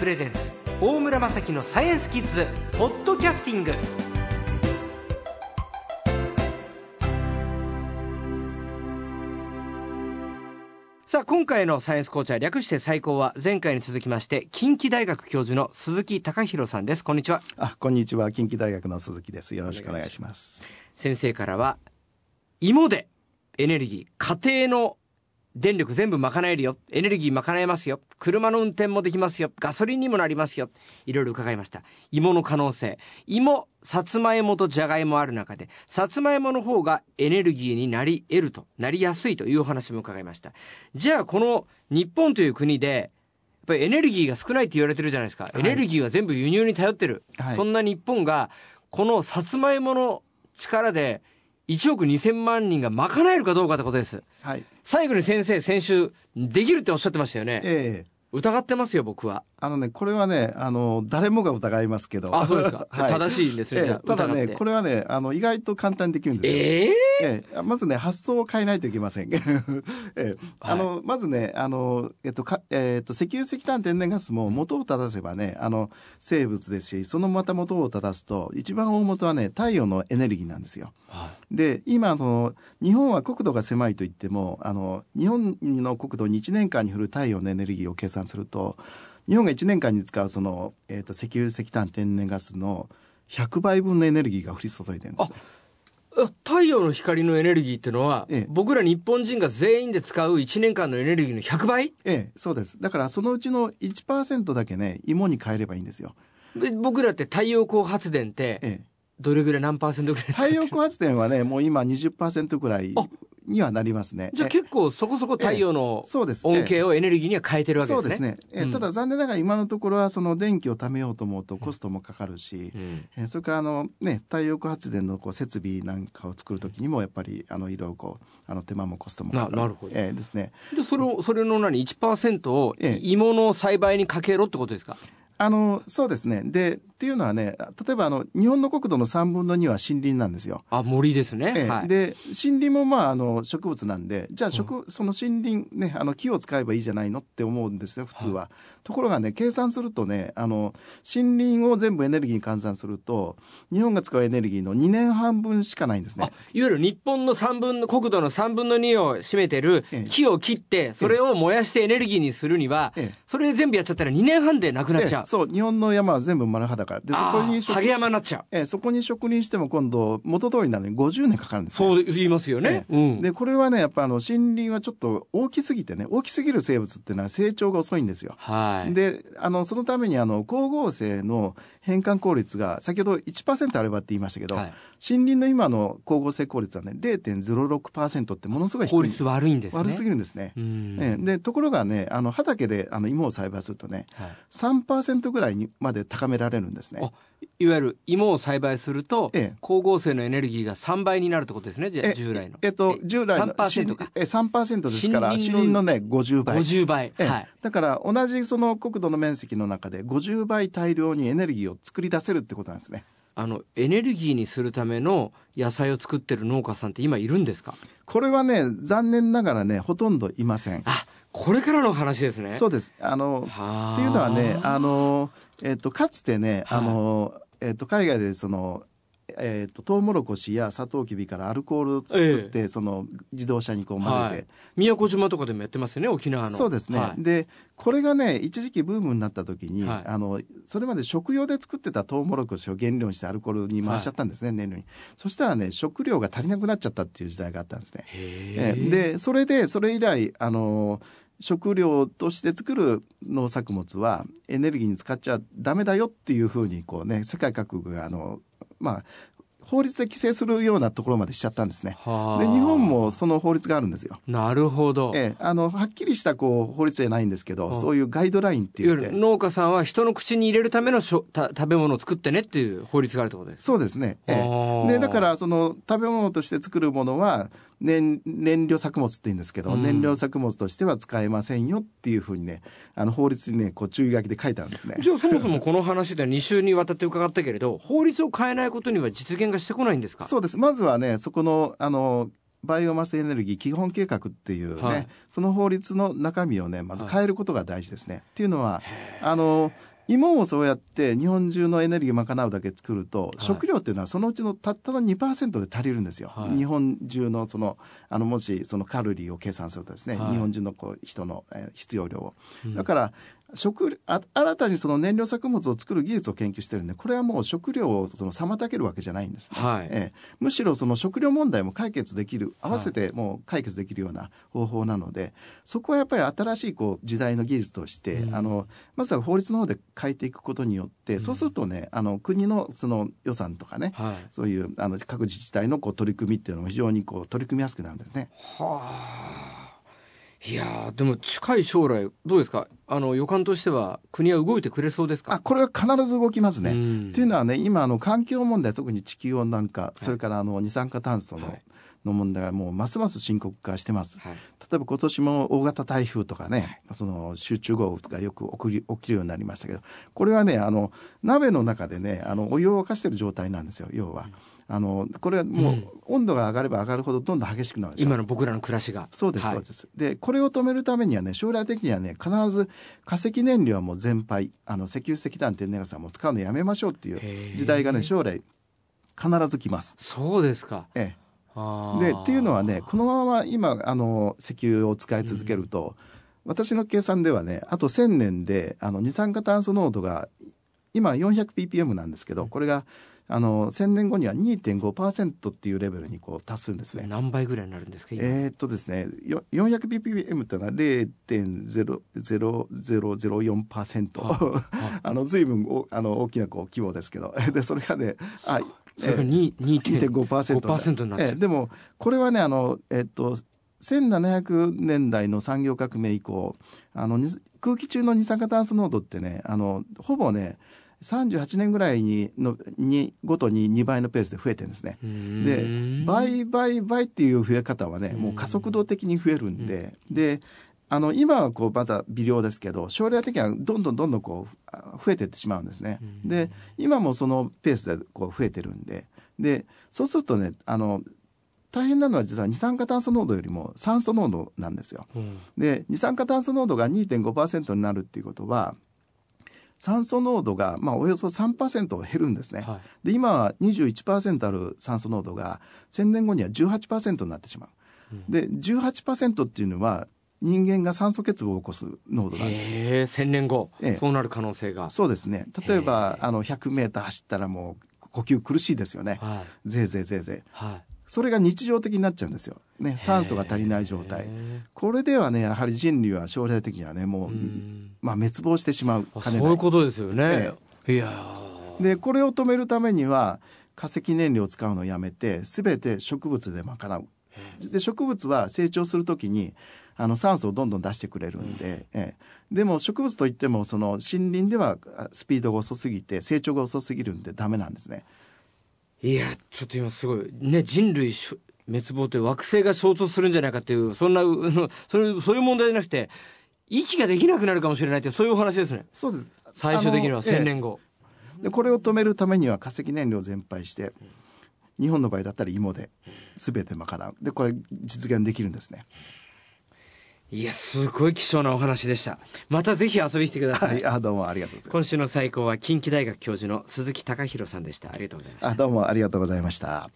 プレゼンツ大村雅樹のサイエンスキッズポッドキャスティング。さあ今回のサイエンスコーチャー略して最高は前回に続きまして近畿大学教授の鈴木隆弘さんです。こんにちは。あこんにちは。近畿大学の鈴木です。よろしくお願いします。先生からは芋でエネルギー家庭の電力全部賄えるよ。エネルギー賄えますよ。車の運転もできますよ。ガソリンにもなりますよ。いろいろ伺いました。芋の可能性。芋、さつまいもとじゃがいもある中で、さつまいもの方がエネルギーになり得ると、なりやすいというお話も伺いました。じゃあ、この日本という国で、やっぱりエネルギーが少ないって言われてるじゃないですか。エネルギーは全部輸入に頼ってる。はい、そんな日本が、このさつまいもの力で、1億2000万人が賄えるかどうかってことです。はい。最後に先生、先週、できるっておっしゃってましたよね。ええ疑ってますよ、僕は。あのね、これはね、あの、誰もが疑いますけど。あ、そうですか。はい、正しいんですね、えただね、これはね、あの、意外と簡単にできるんですよ。えー、ええまずね、発想を変えないといけません。ええ、あの、はい、まずね、あの、えっと、かえっと、石油石炭天然ガスも元を正せばね、あの、生物ですし、そのまた元を正すと、一番大元はね、太陽のエネルギーなんですよ。はい、で、今、その、日本は国土が狭いと言っても、あの、日本の国土に1年間に降る太陽のエネルギーを計算すると、日本が1年間に使うその、えーと、石油石炭天然ガスの100倍分のエネルギーが降り注いでるんです太陽の光のエネルギーっていうのは、ええ、僕ら日本人が全員で使う1年間のエネルギーの100倍？ええ、そうです。だからそのうちの1%だけね、芋に変えればいいんですよ。僕らって太陽光発電って、ええ、どれぐらい何パーセントぐらい太陽光発電はね、もう今20%ぐらいにはなりますね。じゃあ結構そこそこ太陽の恩恵をエネルギーには変えてるわけですね。そうですね。え、うん、ただ残念ながら今のところはその電気を貯めようと思うとコストもかかるし、うん、えそれからあのね太陽光発電のこう設備なんかを作るときにもやっぱりあのいろいろこうあの手間もコストもかかる。なるほど。えー、ですね。でそれをそれの何1%を芋の栽培にかけろってことですか？あのそうですねでっていうのはね例えばあの日本の国土の3分の2は森林なんですよ。あ森ですね。えはい、で森林もまああの植物なんでじゃあ植、うん、その森林ねあの木を使えばいいじゃないのって思うんですよ普通は。はい、ところがね計算するとねあの森林を全部エネルギーに換算すると日本が使うエネルギーの2年半分しかないんですね。いわゆる日本の3分の国土の3分の2を占めてる木を切ってそれを燃やしてエネルギーにするには、それ全部やっちゃったら2年半でなくなっちゃう。そう日本の山は全部丸裸。でそこにハゲ山になっちゃう、えそこに植林しても今度元通りなのに50年かかるんです。そう言いますよね、うん、でこれはねやっぱあの森林はちょっと大きすぎてね大きすぎる生物っていうのは成長が遅いんですよ、はい、であのそのためにあの光合成の変換効率が先ほど1%あればって言いましたけど、はい、森林の今の光合成効率はね0.06%ってものすごい低い。効率悪いんですね。悪すぎるんですね、えでところがねあの畑であの芋を栽培するとね、はい、3%ぐらいにまで高められるんですね。いわゆる芋を栽培すると、ええ、光合成のエネルギーが3倍になるってことですねじゃ従来の。えっと従来の3%か。え3%ですから森林のね50倍。50倍、はい、だから同じその国土の面積の中で50倍大量にエネルギーを作り出せるってことなんですね。あのエネルギーにするための野菜を作ってる農家さんって今いるんですか？これはね残念ながらねほとんどいません。あこれからの話ですね。そうです。あのっていうのはねあのえっ、とかつてねあの、えっ、と海外でそのえーと、トウモロコシやサトウキビからアルコールを作って、えその自動車にこう混ぜて、はい、宮古島とかでもやってますよね沖縄の。そうですね、はい、でこれがね一時期ブームになった時に、はい、あのそれまで食用で作ってたトウモロコシを原料にしてアルコールに回しちゃったんですね、燃料に。そしたらね食料が足りなくなっちゃったっていう時代があったんですね。え。でそれでそれ以来あの食料として作る農作物はエネルギーに使っちゃダメだよっていうふうにこうね世界各国があのまあ法律で規制するようなところまでしちゃったんですね。で日本もその法律があるんですよ。なるほど。ええ、あのはっきりしたこう法律じゃないんですけど、そういうガイドラインっていう。農家さんは人の口に入れるためのしょた食べ物を作ってねっていう法律があるってことです。そうですね。ええ、でだからその食べ物として作るものは燃燃料作物って言うんですけど、うん、燃料作物としては使えませんよっていうふうにねあの法律にねこう注意書きで書いてあるんですね。じゃあそもそもこの話で2週にわたって伺ったけれど法律を変えないことには実現がしてこないんですか？そうです。まずはねそこのあのバイオマスエネルギー基本計画っていうね、はい、その法律の中身をねまず変えることが大事ですね。はい、っていうのはあの芋もそうやって日本中のエネルギーを賄うだけ作ると、はい、食料っていうのはそのうちのたったの2%で足りるんですよ、はい、日本中のそのあのもしそのカロリーを計算するとですね、はい、日本中のこう人の、えー、必要量を、うん、だから食あ新たにその燃料作物を作る技術を研究してるんでこれはもう食料をその妨げるわけじゃないんですね、はい、えー、むしろその食料問題も解決できる合わせてもう解決できるような方法なので、そこはやっぱり新しいこう時代の技術として、うん、あのまずは法律の方で変えていくことによって、うん、そうするとねあの国のその予算とかね、はい、そういうあの各自治体のこう取り組みっていうのも非常にこう取り組みやすくなるんですね。はあいやでも近い将来どうですか？あの予感としては国は動いてくれそうですか？あこれは必ず動きますね。というのはね今あの環境問題特に地球温暖化、それからあの二酸化炭素の、はいの問題がもうますます深刻化してます。はい、例えば今年も大型台風とかね、はい、その集中豪雨がよく起き起きるようになりましたけど、これはね、あの鍋の中でね、あのお湯を沸かしてる状態なんですよ、要は。うん。あのこれはもう温度が上がれば上がるほどどんどん激しくなる今の僕らの暮らしが。そうです、そうです。でこれを止めるためにはね将来的にはね必ず化石燃料はもう全廃あの石油石炭天然ガスはもう使うのやめましょうっていう時代がね将来必ず来ます。そうですか。ええでっていうのはねこのまま今あの石油を使い続けると、うん、私の計算ではねあと1,000年であの二酸化炭素濃度が今 400ppm なんですけどこれがあの1000年後には2.5%っていうレベルにこう達するんですね。何倍ぐらいになるんですかえー、っとですね 400ppm っていうのは0.0004%あ。の随分おあの大きなこう規模ですけど。でそれがねあそれが2.5%になっちゃう、えー、でもこれはねあのえー、っと1700年代の産業革命以降あの空気中の二酸化炭素濃度ってねあのほぼね38年ぐらいにのにごとに2倍のペースで増えてるんですね。で倍倍倍っていう増え方はねもう加速度的に増えるんでであの今はこうまだ微量ですけど将来的にはどんどんどんどんこう増えていってしまうんですね。で今もそのペースでこう増えてるんででそうするとねあの大変なのは実は二酸化炭素濃度よりも酸素濃度なんですよ。うん、で二酸化炭素濃度が2.5%になるっていうことは酸素濃度が、まあ、およそ3%減るんですね。はい、で今は21%ある酸素濃度が1000年後には18%になってしまう。うん、で18%っていうのは人間が酸素欠乏を起こす濃度なんです。へ千年後、ええ、そうなる可能性が。そうですね。例えばあの100メーター走ったらもう呼吸苦しいですよね。はい、ぜいぜいぜいぜい。はいそれが日常的になっちゃうんですよ。ね、酸素が足りない状態。これではね、やはり人類は将来的にはね、もう、うまあ滅亡してしまうそういうことですよね。いやで、これを止めるためには、化石燃料を使うのをやめて、すべて植物で賄う。で、植物は成長するときに、あの酸素をどんどん出してくれるんで、うん、えでも植物といってもその森林ではスピードが遅すぎて成長が遅すぎるんでダメなんですね。いやちょっと今すごい。ね人類滅亡って惑星が衝突するんじゃないかっていうそんな そういうそういう問題じゃなくて息ができなくなるかもしれないってそういうお話ですね。そうです。最終的には1000年後、え。え、でこれを止めるためには化石燃料全廃して、日本の場合だったら芋で全て賄う。でこれ実現できるんですねいや、すごい貴重なお話でした。またぜひ遊びに来てください。はい、あ、どうもありがとうございます。今週の最高は近畿大学教授の鈴木隆弘さんでした。ありがとうございました。あ、どうもありがとうございました。